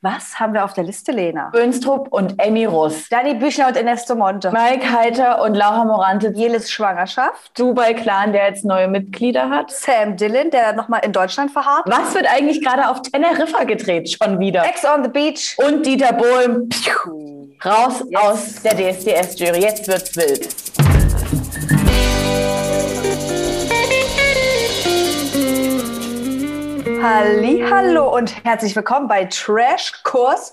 Was haben wir auf der Liste, Lena? Bönstrup und Emmy Russ. Dani Büchner und Ernesto Monte. Mike Heiter und Laura Morante. Jelis Schwangerschaft. Dubai Clan, der jetzt neue Mitglieder hat. Sam Dillon, der nochmal in Deutschland verharrt. Was wird eigentlich gerade auf Teneriffa gedreht? Schon wieder. Ex on the Beach. Und Dieter Bohlen. Raus yes. aus der DSDS-Jury. Jetzt wird's wild. Hallo und herzlich willkommen bei Trash Kurs.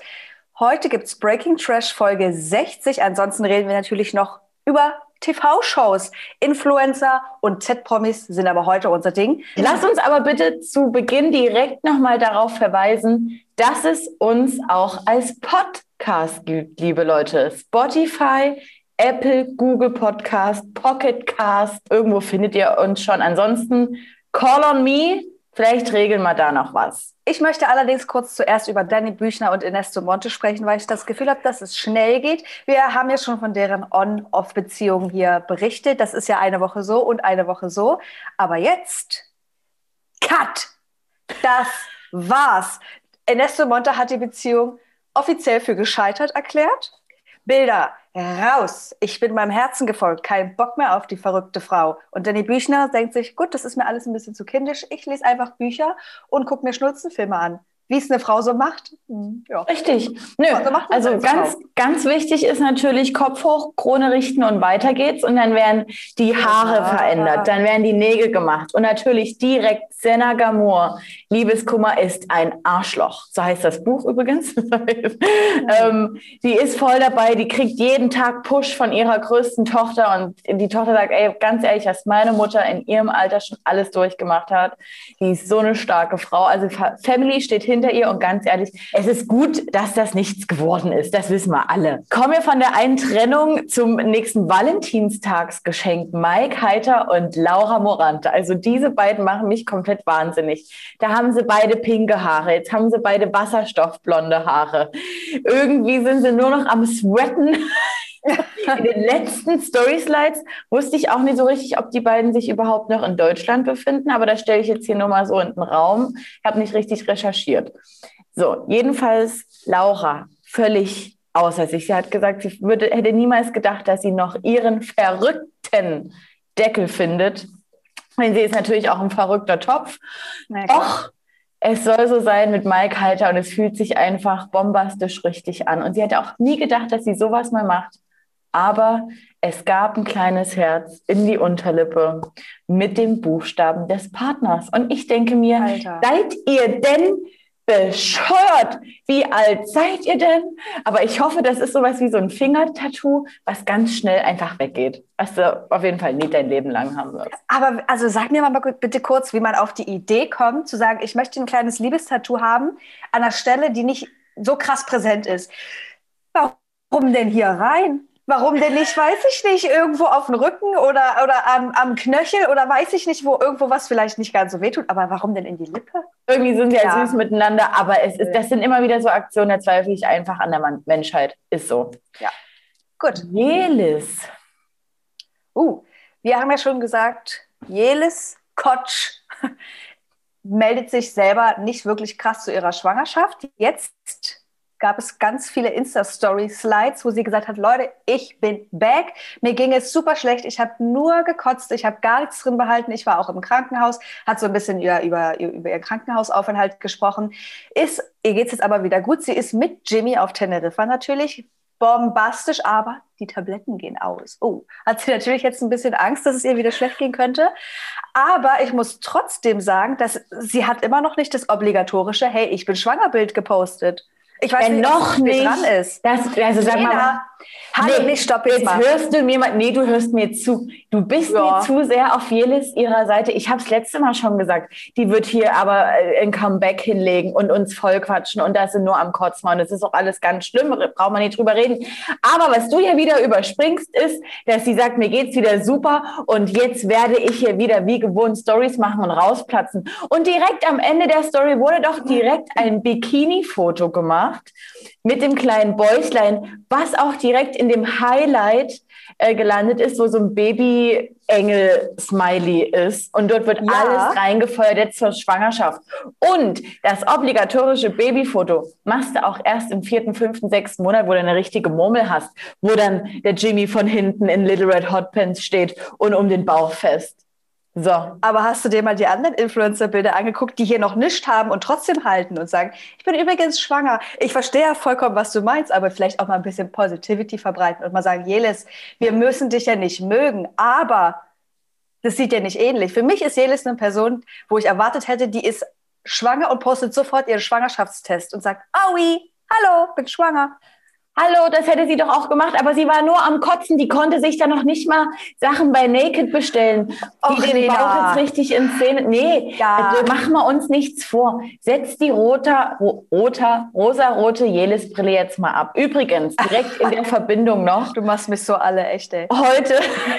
Heute gibt es Breaking Trash Folge 60. Ansonsten reden wir natürlich noch über TV-Shows. Influencer und Z-Promis sind aber heute unser Ding. Lass uns aber bitte zu Beginn direkt nochmal darauf verweisen, dass es uns auch als Podcast gibt, liebe Leute. Spotify, Apple, Google Podcast, Pocket Cast, irgendwo findet ihr uns schon. Ansonsten Call on Me, Vielleicht regeln wir da noch was. Ich möchte allerdings kurz zuerst über Danny Büchner und Ernesto Monte sprechen, weil ich das Gefühl habe, dass es schnell geht. Wir haben ja schon von deren On-Off-Beziehung hier berichtet. Das ist ja eine Woche so und eine Woche so. Aber jetzt, Cut! Das war's. Ernesto Monte hat die Beziehung offiziell für gescheitert erklärt. Bilder raus. Ich bin meinem Herzen gefolgt. Kein Bock mehr auf die verrückte Frau. Und Danny Büchner denkt sich, gut, das ist mir alles ein bisschen zu kindisch. Ich lese einfach Bücher und gucke mir Schnulzenfilme an wie es eine Frau so macht. Hm, ja. Richtig. Nö. Also, also ganz, ganz wichtig ist natürlich Kopf hoch, Krone richten und weiter geht's. Und dann werden die Haare ja. verändert, dann werden die Nägel gemacht. Und natürlich direkt Senna Gamur. Liebeskummer ist ein Arschloch. So heißt das Buch übrigens. ähm, die ist voll dabei, die kriegt jeden Tag Push von ihrer größten Tochter. Und die Tochter sagt, ey, ganz ehrlich, was meine Mutter in ihrem Alter schon alles durchgemacht hat. Die ist so eine starke Frau. Also Family steht hinter hinter ihr und ganz ehrlich, es ist gut, dass das nichts geworden ist. Das wissen wir alle. Kommen wir von der einen Trennung zum nächsten Valentinstagsgeschenk. Mike Heiter und Laura Morante. Also diese beiden machen mich komplett wahnsinnig. Da haben sie beide pinke Haare. Jetzt haben sie beide wasserstoffblonde Haare. Irgendwie sind sie nur noch am Sweaten. In den letzten Story Slides wusste ich auch nicht so richtig, ob die beiden sich überhaupt noch in Deutschland befinden, aber das stelle ich jetzt hier nur mal so in den Raum. Ich habe nicht richtig recherchiert. So, jedenfalls Laura, völlig außer sich. Sie hat gesagt, sie würde, hätte niemals gedacht, dass sie noch ihren verrückten Deckel findet. Denn sie ist natürlich auch ein verrückter Topf. Doch, es soll so sein mit Mike Halter und es fühlt sich einfach bombastisch richtig an. Und sie hätte auch nie gedacht, dass sie sowas mal macht aber es gab ein kleines Herz in die Unterlippe mit dem Buchstaben des Partners. Und ich denke mir, Alter. seid ihr denn bescheuert? Wie alt seid ihr denn? Aber ich hoffe, das ist sowas wie so ein Fingertattoo, was ganz schnell einfach weggeht. Was du auf jeden Fall nie dein Leben lang haben wirst. Aber also sag mir mal bitte kurz, wie man auf die Idee kommt, zu sagen, ich möchte ein kleines Liebestattoo haben an einer Stelle, die nicht so krass präsent ist. Warum denn hier rein? Warum denn nicht, weiß ich nicht, irgendwo auf dem Rücken oder, oder am, am Knöchel oder weiß ich nicht, wo irgendwo was vielleicht nicht ganz so wehtut, aber warum denn in die Lippe? Irgendwie sind sie ja, ja süß miteinander, aber es ist, das sind immer wieder so Aktionen, da zweifle ich einfach an der Menschheit. Ist so. Ja. Gut. Jelis. Uh, wir haben ja schon gesagt, Jelis Kotsch meldet sich selber nicht wirklich krass zu ihrer Schwangerschaft. Jetzt gab es ganz viele Insta-Story-Slides, wo sie gesagt hat, Leute, ich bin back. Mir ging es super schlecht. Ich habe nur gekotzt. Ich habe gar nichts drin behalten. Ich war auch im Krankenhaus, hat so ein bisschen über, über, über ihren Krankenhausaufenthalt gesprochen. Ist, ihr geht es jetzt aber wieder gut. Sie ist mit Jimmy auf Teneriffa natürlich. Bombastisch, aber die Tabletten gehen aus. Oh, hat sie natürlich jetzt ein bisschen Angst, dass es ihr wieder schlecht gehen könnte. Aber ich muss trotzdem sagen, dass sie hat immer noch nicht das obligatorische, hey, ich bin schwanger Bild gepostet. Ich weiß Wenn nicht, noch nicht dran ist. Das, also sag Lena, mal, Hallo, nee, nicht stopp jetzt, jetzt mal. hörst du mir mal, nee, du hörst mir zu. Du bist ja. mir zu sehr auf Jelis ihrer Seite. Ich habe es letzte Mal schon gesagt. Die wird hier aber äh, ein Comeback hinlegen und uns vollquatschen und das sind nur am Kotzen. Und das ist auch alles ganz schlimm, braucht man nicht drüber reden. Aber was du ja wieder überspringst, ist, dass sie sagt, mir geht's wieder super und jetzt werde ich hier wieder wie gewohnt Stories machen und rausplatzen. Und direkt am Ende der Story wurde doch direkt ein Bikini-Foto gemacht gemacht mit dem kleinen Bäuchlein, was auch direkt in dem Highlight äh, gelandet ist, wo so ein Baby-Engel-Smiley ist. Und dort wird ja. alles reingefeuert jetzt zur Schwangerschaft. Und das obligatorische Babyfoto machst du auch erst im vierten, fünften, sechsten Monat, wo du eine richtige Murmel hast, wo dann der Jimmy von hinten in Little Red Hot Pants steht und um den Bauch fest. So. Aber hast du dir mal die anderen Influencer-Bilder angeguckt, die hier noch nichts haben und trotzdem halten und sagen, ich bin übrigens schwanger. Ich verstehe ja vollkommen, was du meinst, aber vielleicht auch mal ein bisschen Positivity verbreiten und mal sagen, Jelis, wir müssen dich ja nicht mögen, aber das sieht ja nicht ähnlich. Für mich ist Jelis eine Person, wo ich erwartet hätte, die ist schwanger und postet sofort ihren Schwangerschaftstest und sagt, Aui, hallo, bin schwanger. Hallo, das hätte sie doch auch gemacht, aber sie war nur am Kotzen. Die konnte sich da noch nicht mal Sachen bei Naked bestellen, die Och, den Lena. Bauch jetzt richtig in Szene. Nee, ja. also machen wir uns nichts vor. Setz die roter, ro roter, rosa-rote Jelis-Brille jetzt mal ab. Übrigens, direkt in der Verbindung noch. Du machst mich so alle echt, ey. Heute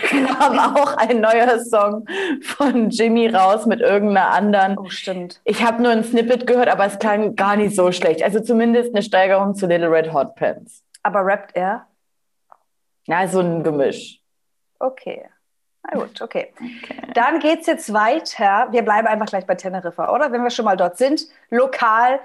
kam auch ein neuer Song von Jimmy raus mit irgendeiner anderen. Oh, stimmt. Ich habe nur ein Snippet gehört, aber es klang gar nicht so schlecht. Also zumindest eine Steigerung zu Little Red Hot Pants. Aber rappt er? Ja, so ein Gemisch. Okay. Na gut, okay. okay. Dann geht es jetzt weiter. Wir bleiben einfach gleich bei Teneriffa, oder? Wenn wir schon mal dort sind. Lokal.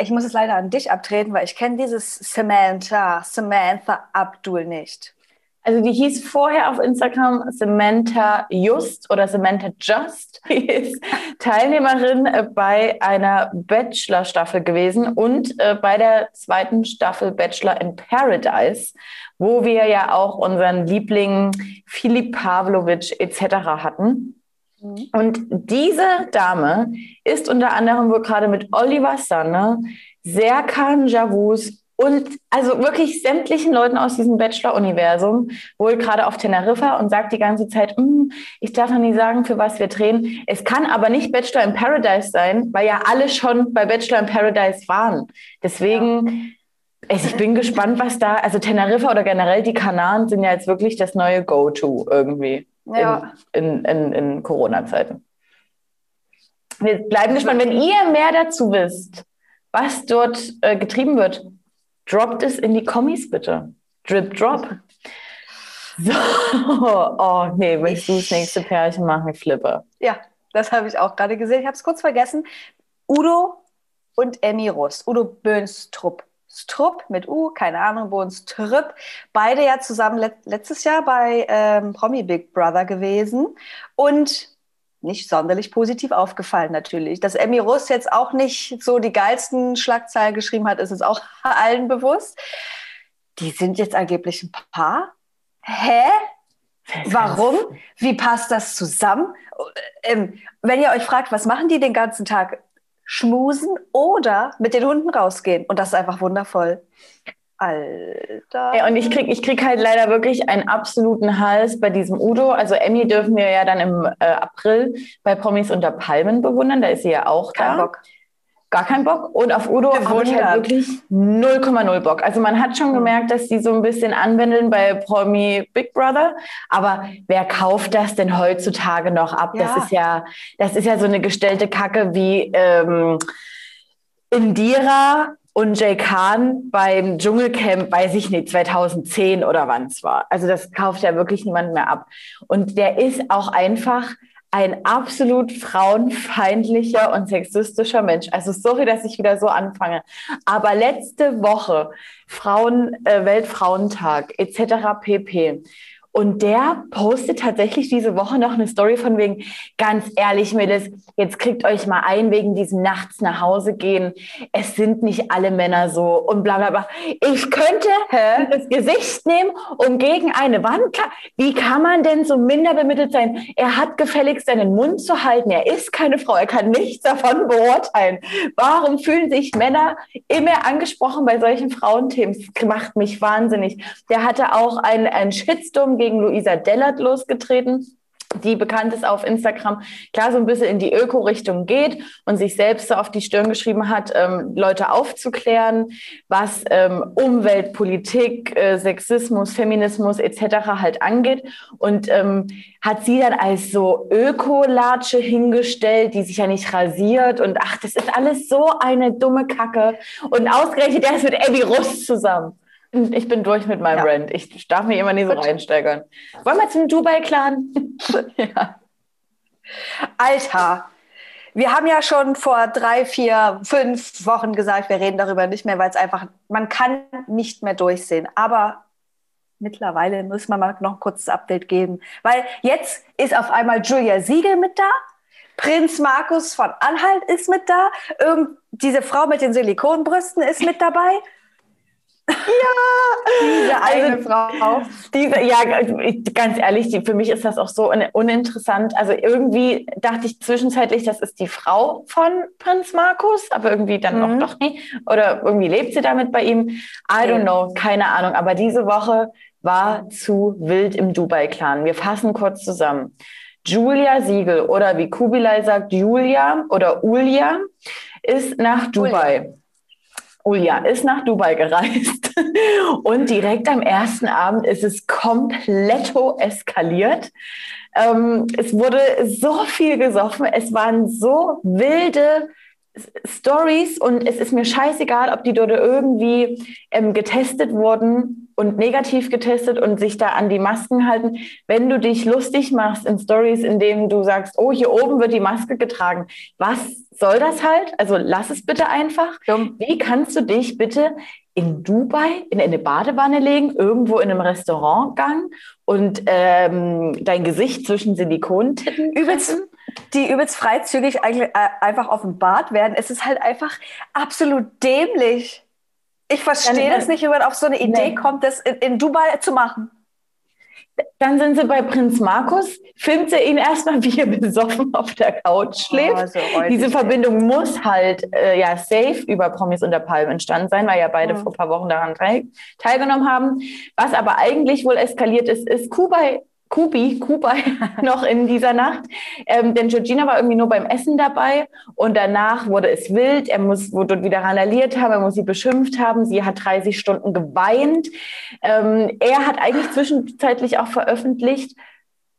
Ich muss es leider an dich abtreten, weil ich kenne dieses Samantha, Samantha Abdul nicht. Also die hieß vorher auf Instagram Samantha Just oder Samantha Just. Die ist Teilnehmerin äh, bei einer Bachelor-Staffel gewesen und äh, bei der zweiten Staffel Bachelor in Paradise, wo wir ja auch unseren Liebling Filip Pavlovic etc. hatten. Mhm. Und diese Dame ist unter anderem wohl gerade mit Oliver Sanne, Serkan Javus und also wirklich sämtlichen Leuten aus diesem Bachelor-Universum, wohl gerade auf Teneriffa und sagt die ganze Zeit, hm, ich darf noch nie sagen, für was wir drehen. Es kann aber nicht Bachelor in Paradise sein, weil ja alle schon bei Bachelor in Paradise waren. Deswegen, ja. ich bin gespannt, was da, also Teneriffa oder generell die Kanaren sind ja jetzt wirklich das neue Go-To irgendwie ja. in, in, in, in Corona-Zeiten. Wir bleiben gespannt, wenn ihr mehr dazu wisst, was dort äh, getrieben wird Droppt es in die Kommis bitte. Drip, drop. So. Oh, nee, willst du das nächste Pärchen machen? Ich flippe. Ja, das habe ich auch gerade gesehen. Ich habe es kurz vergessen. Udo und Emmy Rust. Udo Böhnstrup. Strupp mit U, keine Ahnung, Bohns Trüpp. Beide ja zusammen let letztes Jahr bei ähm, Promi Big Brother gewesen. Und nicht sonderlich positiv aufgefallen natürlich. Dass Emmy Russ jetzt auch nicht so die geilsten Schlagzeilen geschrieben hat, ist es auch allen bewusst. Die sind jetzt angeblich ein Paar. Hä? Warum? Wie passt das zusammen? Ähm, wenn ihr euch fragt, was machen die den ganzen Tag? Schmusen oder mit den Hunden rausgehen. Und das ist einfach wundervoll. Alter. Ja, und ich krieg, ich krieg halt leider wirklich einen absoluten Hals bei diesem Udo. Also Emmy dürfen wir ja dann im äh, April bei Promis unter Palmen bewundern. Da ist sie ja auch Kein da. Bock. Gar keinen Bock. Und auf Udo habe ich halt wirklich 0,0 Bock. Also man hat schon hm. gemerkt, dass die so ein bisschen anwendeln bei Promi Big Brother. Aber wer kauft das denn heutzutage noch ab? Ja. Das ist ja, das ist ja so eine gestellte Kacke wie ähm, Indira und Jay Khan beim Dschungelcamp, weiß ich nicht, 2010 oder wann es war. Also das kauft ja wirklich niemand mehr ab. Und der ist auch einfach ein absolut frauenfeindlicher und sexistischer Mensch. Also sorry, dass ich wieder so anfange. Aber letzte Woche, Frauen, äh, Weltfrauentag etc. pp. Und der postet tatsächlich diese Woche noch eine Story von wegen, ganz ehrlich, Mädels, jetzt kriegt euch mal ein wegen diesem nachts nach Hause gehen. Es sind nicht alle Männer so und bla bla bla. Ich könnte Hä? das Gesicht nehmen und gegen eine Wand. Wie kann man denn so minder bemittelt sein? Er hat gefälligst seinen Mund zu halten. Er ist keine Frau. Er kann nichts davon beurteilen. Warum fühlen sich Männer immer angesprochen bei solchen Frauenthemen? Das macht mich wahnsinnig. Der hatte auch einen, einen Shitstorm gegen gegen Luisa Dellert losgetreten die bekannt ist auf Instagram, klar so ein bisschen in die Öko-Richtung geht und sich selbst so auf die Stirn geschrieben hat, ähm, Leute aufzuklären, was ähm, Umwelt, Politik, äh, Sexismus, Feminismus etc. halt angeht. Und ähm, hat sie dann als so Öko-Latsche hingestellt, die sich ja nicht rasiert und ach, das ist alles so eine dumme Kacke. Und ausgerechnet der ist mit Abby Russ zusammen. Ich bin durch mit meinem ja. Brand. Ich darf mich immer nicht so reinsteigern. Wollen wir zum Dubai-Clan? ja. Alter, wir haben ja schon vor drei, vier, fünf Wochen gesagt, wir reden darüber nicht mehr, weil es einfach, man kann nicht mehr durchsehen. Aber mittlerweile müssen wir mal noch ein kurzes Update geben, weil jetzt ist auf einmal Julia Siegel mit da. Prinz Markus von Anhalt ist mit da. Irgend diese Frau mit den Silikonbrüsten ist mit dabei. Ja, diese eine also, Frau. Diese, ja, ganz ehrlich, die, für mich ist das auch so un uninteressant. Also irgendwie dachte ich zwischenzeitlich, das ist die Frau von Prinz Markus, aber irgendwie dann mhm. auch doch nicht. Oder irgendwie lebt sie damit bei ihm. I don't know, keine Ahnung. Aber diese Woche war zu wild im Dubai-Clan. Wir fassen kurz zusammen. Julia Siegel oder wie Kubilai sagt, Julia oder Ulia ist nach Dubai. Julia. Julia ist nach Dubai gereist und direkt am ersten Abend ist es kompletto eskaliert. Ähm, es wurde so viel gesoffen, es waren so wilde Stories und es ist mir scheißegal, ob die dort irgendwie ähm, getestet wurden und negativ getestet und sich da an die Masken halten. Wenn du dich lustig machst in Stories, in denen du sagst, oh, hier oben wird die Maske getragen, was soll das halt? Also lass es bitte einfach. Wie kannst du dich bitte in Dubai in eine Badewanne legen, irgendwo in einem Restaurantgang und ähm, dein Gesicht zwischen Silikontitten übelst, die übelst freizügig äh, einfach offenbart werden. Es ist halt einfach absolut dämlich. Ich verstehe das nicht, wie man auf so eine Idee nee. kommt, das in, in Dubai zu machen. Dann sind sie bei Prinz Markus, filmt sie ihn erstmal, wie er besoffen auf der Couch oh, schläft. Oh, so Diese Verbindung muss halt äh, ja safe über Promis unter Palmen entstanden sein, weil ja beide mhm. vor ein paar Wochen daran teil teilgenommen haben. Was aber eigentlich wohl eskaliert ist, ist Kuba Kubi, Kuba noch in dieser Nacht. Ähm, denn Georgina war irgendwie nur beim Essen dabei und danach wurde es wild. Er muss, wurde wieder randaliert haben, er muss sie beschimpft haben. Sie hat 30 Stunden geweint. Ähm, er hat eigentlich zwischenzeitlich auch veröffentlicht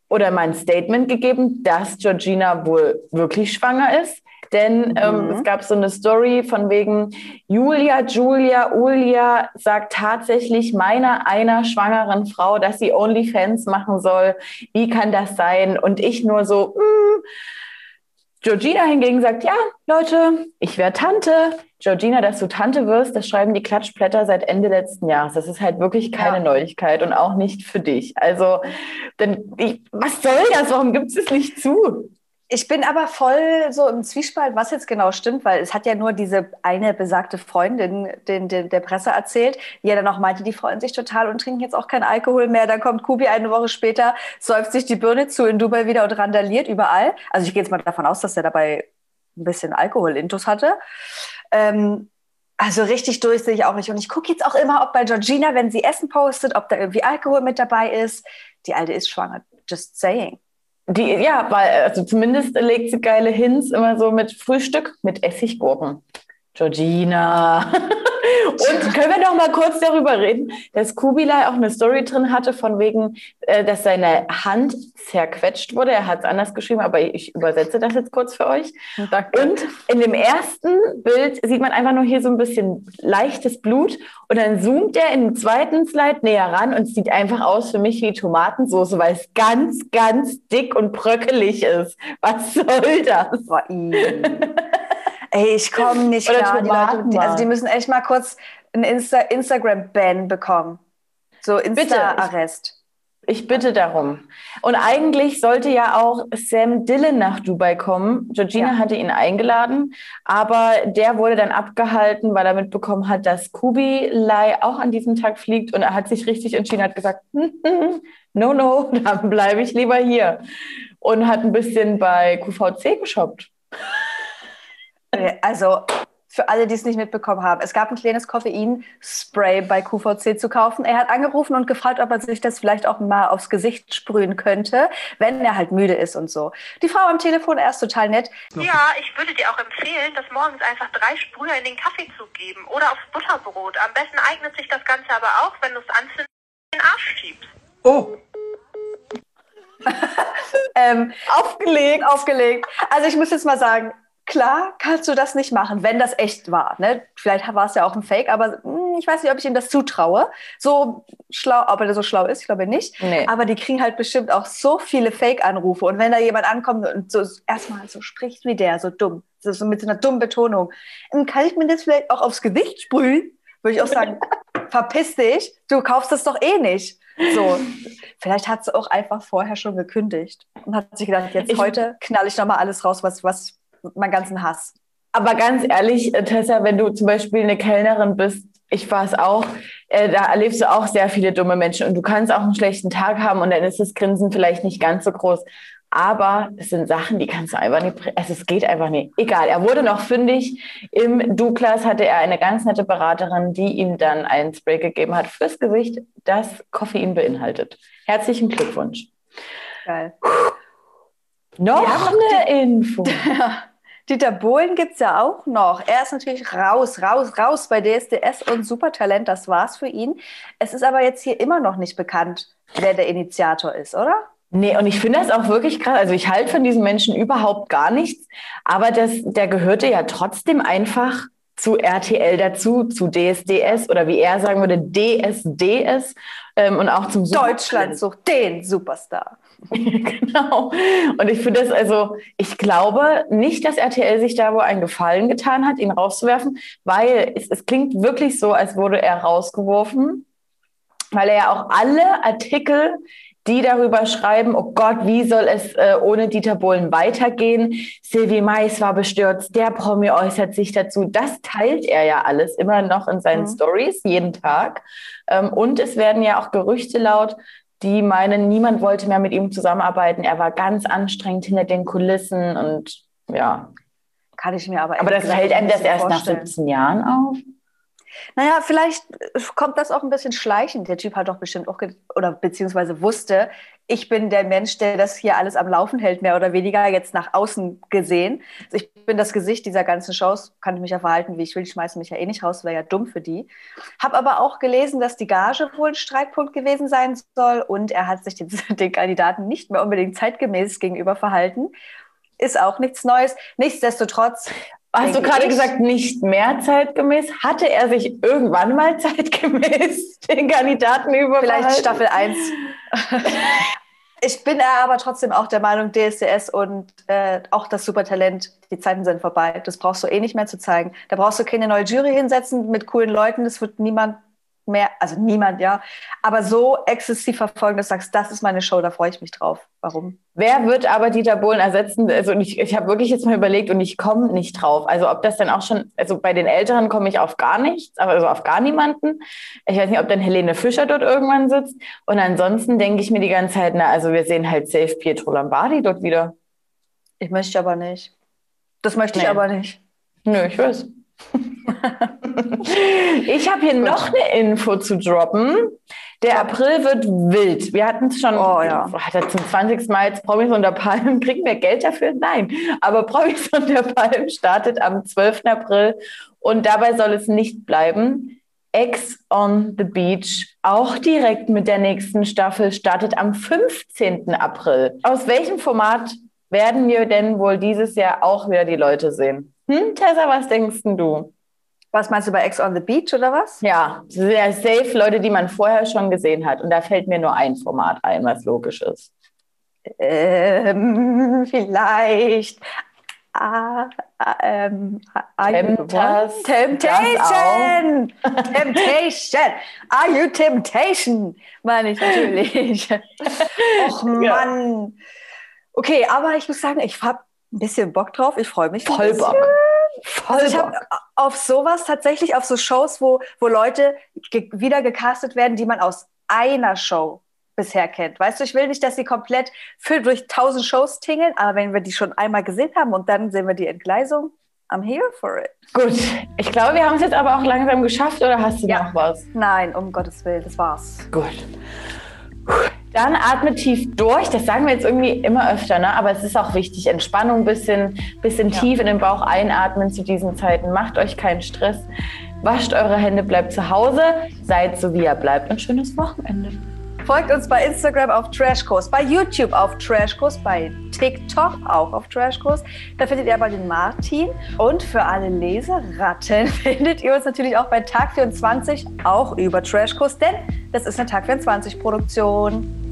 oder mein Statement gegeben, dass Georgina wohl wirklich schwanger ist. Denn ähm, mhm. es gab so eine Story von wegen Julia, Julia, Ulia sagt tatsächlich meiner einer schwangeren Frau, dass sie OnlyFans machen soll. Wie kann das sein? Und ich nur so, mm. Georgina hingegen sagt, ja, Leute, ich wäre Tante. Georgina, dass du Tante wirst, das schreiben die Klatschblätter seit Ende letzten Jahres. Das ist halt wirklich keine ja. Neuigkeit und auch nicht für dich. Also, denn ich, was soll das? Warum gibt es es nicht zu? Ich bin aber voll so im Zwiespalt, was jetzt genau stimmt, weil es hat ja nur diese eine besagte Freundin den, den, der Presse erzählt, die ja dann auch meinte, die freuen sich total und trinken jetzt auch keinen Alkohol mehr. Dann kommt Kubi eine Woche später, säuft sich die Birne zu in Dubai wieder und randaliert überall. Also ich gehe jetzt mal davon aus, dass er dabei ein bisschen Alkohol-Intus hatte. Ähm, also richtig durch sehe ich auch nicht. Und ich gucke jetzt auch immer, ob bei Georgina, wenn sie Essen postet, ob da irgendwie Alkohol mit dabei ist. Die Alte ist schwanger. Just saying. Die, ja, weil, also zumindest legt sie geile Hints immer so mit Frühstück mit Essiggurken. Georgina. Und können wir noch mal kurz darüber reden, dass Kubilai auch eine Story drin hatte, von wegen, äh, dass seine Hand zerquetscht wurde. Er hat es anders geschrieben, aber ich übersetze das jetzt kurz für euch. Danke. Und in dem ersten Bild sieht man einfach nur hier so ein bisschen leichtes Blut. Und dann zoomt er in den zweiten Slide näher ran und sieht einfach aus für mich wie Tomatensauce, weil es ganz, ganz dick und bröckelig ist. Was soll das? Ey, ich komme nicht Oder klar. Die Leute, die, also die müssen echt mal kurz einen Insta Instagram-Ban bekommen. So Insta-Arrest. Ich bitte darum. Und eigentlich sollte ja auch Sam Dillon nach Dubai kommen. Georgina ja. hatte ihn eingeladen, aber der wurde dann abgehalten, weil er mitbekommen hat, dass Kubilai auch an diesem Tag fliegt und er hat sich richtig entschieden, hat gesagt, no, no, dann bleibe ich lieber hier. Und hat ein bisschen bei QVC geshoppt. Äh, also für alle, die es nicht mitbekommen haben. Es gab ein kleines Koffeinspray bei QVC zu kaufen. Er hat angerufen und gefragt, ob er sich das vielleicht auch mal aufs Gesicht sprühen könnte, wenn er halt müde ist und so. Die Frau am Telefon, er ist total nett. Ja, ich würde dir auch empfehlen, das morgens einfach drei Sprüher in den Kaffee zu geben oder aufs Butterbrot. Am besten eignet sich das Ganze aber auch, wenn du es anzündest den Arsch schiebst. Oh. ähm, aufgelegt, aufgelegt. Also ich muss jetzt mal sagen, klar kannst du das nicht machen, wenn das echt war. Ne? Vielleicht war es ja auch ein Fake, aber mh, hm, ich weiß nicht, ob ich ihm das zutraue. So schlau, ob er so schlau ist, ich glaube nicht. Nee. Aber die kriegen halt bestimmt auch so viele Fake-Anrufe. Und wenn da jemand ankommt und so erstmal so spricht wie der, so dumm, so mit so einer dummen Betonung, dann kann ich mir das vielleicht auch aufs Gesicht sprühen? Würde ich auch sagen, verpiss dich, du kaufst das doch eh nicht. So, vielleicht hat sie auch einfach vorher schon gekündigt und hat sich gedacht, jetzt ich, heute knall ich nochmal alles raus, was, was meinen ganzen Hass. Aber ganz ehrlich, äh, Tessa, wenn du zum Beispiel eine Kellnerin bist, ich war es auch, äh, da erlebst du auch sehr viele dumme Menschen und du kannst auch einen schlechten Tag haben und dann ist das Grinsen vielleicht nicht ganz so groß. Aber es sind Sachen, die kannst du einfach nicht, also es geht einfach nicht. Egal, er wurde noch fündig. Im Douglas hatte er eine ganz nette Beraterin, die ihm dann einen Spray gegeben hat fürs Gesicht, das Koffein beinhaltet. Herzlichen Glückwunsch. Geil. Noch eine Info. Dieter Bohlen gibt es ja auch noch. Er ist natürlich raus, raus, raus bei DSDS und Supertalent. Das war's für ihn. Es ist aber jetzt hier immer noch nicht bekannt, wer der Initiator ist, oder? Nee, und ich finde das auch wirklich krass. Also ich halte von diesen Menschen überhaupt gar nichts. Aber das, der gehörte ja trotzdem einfach zu RTL dazu, zu DSDS oder wie er sagen würde, DSDS ähm, und auch zum Deutschland sucht den Superstar. genau. Und ich finde das also, ich glaube nicht, dass RTL sich da wohl einen Gefallen getan hat, ihn rauszuwerfen, weil es, es klingt wirklich so, als wurde er rausgeworfen, weil er ja auch alle Artikel die darüber schreiben, oh Gott, wie soll es äh, ohne Dieter Bohlen weitergehen? Sylvie Mais war bestürzt, der Promi äußert sich dazu. Das teilt er ja alles immer noch in seinen mhm. Stories jeden Tag. Ähm, und es werden ja auch Gerüchte laut, die meinen, niemand wollte mehr mit ihm zusammenarbeiten. Er war ganz anstrengend hinter den Kulissen und ja. Kann ich mir aber. Aber das fällt einem das erst vorstellen. nach 17 Jahren auf? Naja, vielleicht kommt das auch ein bisschen schleichend. Der Typ hat doch bestimmt auch, oder beziehungsweise wusste, ich bin der Mensch, der das hier alles am Laufen hält, mehr oder weniger jetzt nach außen gesehen. Also ich bin das Gesicht dieser ganzen Shows, kann ich mich ja verhalten, wie ich will. Ich schmeiße mich ja eh nicht raus, wäre ja dumm für die. Habe aber auch gelesen, dass die Gage wohl ein Streitpunkt gewesen sein soll und er hat sich den, den Kandidaten nicht mehr unbedingt zeitgemäß gegenüber verhalten. Ist auch nichts Neues. Nichtsdestotrotz Hast du gerade gesagt, nicht mehr zeitgemäß? Hatte er sich irgendwann mal zeitgemäß den Kandidaten über? Vielleicht Staffel 1. ich bin aber trotzdem auch der Meinung, DSDS und äh, auch das Supertalent, die Zeiten sind vorbei. Das brauchst du eh nicht mehr zu zeigen. Da brauchst du keine neue Jury hinsetzen mit coolen Leuten. Das wird niemand mehr, also niemand, ja, aber so exzessiv verfolgen, dass du sagst, das ist meine Show, da freue ich mich drauf. Warum? Wer wird aber Dieter Bohlen ersetzen? Also ich, ich habe wirklich jetzt mal überlegt und ich komme nicht drauf. Also ob das dann auch schon, also bei den Älteren komme ich auf gar nichts, also auf gar niemanden. Ich weiß nicht, ob dann Helene Fischer dort irgendwann sitzt. Und ansonsten denke ich mir die ganze Zeit, na, also wir sehen halt safe Pietro Lombardi dort wieder. Ich möchte aber nicht. Das möchte nee. ich aber nicht. Nö, ich weiß. ich habe hier Gut. noch eine Info zu droppen. Der April wird wild. Wir hatten es schon, oh, ja. hat er zum 20. Mal jetzt Promis unter Palmen. Kriegen wir Geld dafür? Nein. Aber Promis unter Palmen startet am 12. April und dabei soll es nicht bleiben. Ex on the Beach, auch direkt mit der nächsten Staffel, startet am 15. April. Aus welchem Format werden wir denn wohl dieses Jahr auch wieder die Leute sehen? Hm, Tessa, was denkst du? Was meinst du bei Ex on the Beach oder was? Ja, sehr safe Leute, die man vorher schon gesehen hat. Und da fällt mir nur ein Format ein, was logisch ist. Ähm, vielleicht. Ah, ähm, Temptas, Temptation! Temptation! Are you Temptation? Meine ich natürlich. Och Mann. Okay, aber ich muss sagen, ich habe ein bisschen Bock drauf. Ich freue mich. Voll Bock. Voll also ich habe auf sowas tatsächlich, auf so Shows, wo, wo Leute ge wieder gecastet werden, die man aus einer Show bisher kennt. Weißt du, ich will nicht, dass sie komplett für, durch tausend Shows tingeln, aber wenn wir die schon einmal gesehen haben und dann sehen wir die Entgleisung, I'm here for it. Gut, ich glaube, wir haben es jetzt aber auch langsam geschafft oder hast du ja. noch was? Nein, um Gottes Willen, das war's. Gut. Dann atme tief durch. Das sagen wir jetzt irgendwie immer öfter, ne? aber es ist auch wichtig. Entspannung, bisschen, bisschen ja. tief in den Bauch einatmen zu diesen Zeiten. Macht euch keinen Stress. Wascht eure Hände, bleibt zu Hause. Seid so, wie ihr bleibt. Ein schönes Wochenende. Folgt uns bei Instagram auf Trashkurs, bei YouTube auf Trashkurs, bei TikTok auch auf Trashkurs. Da findet ihr aber den Martin. Und für alle Leseratten findet ihr uns natürlich auch bei Tag 24 auch über Trashkurs, denn das ist eine Tag 24 Produktion.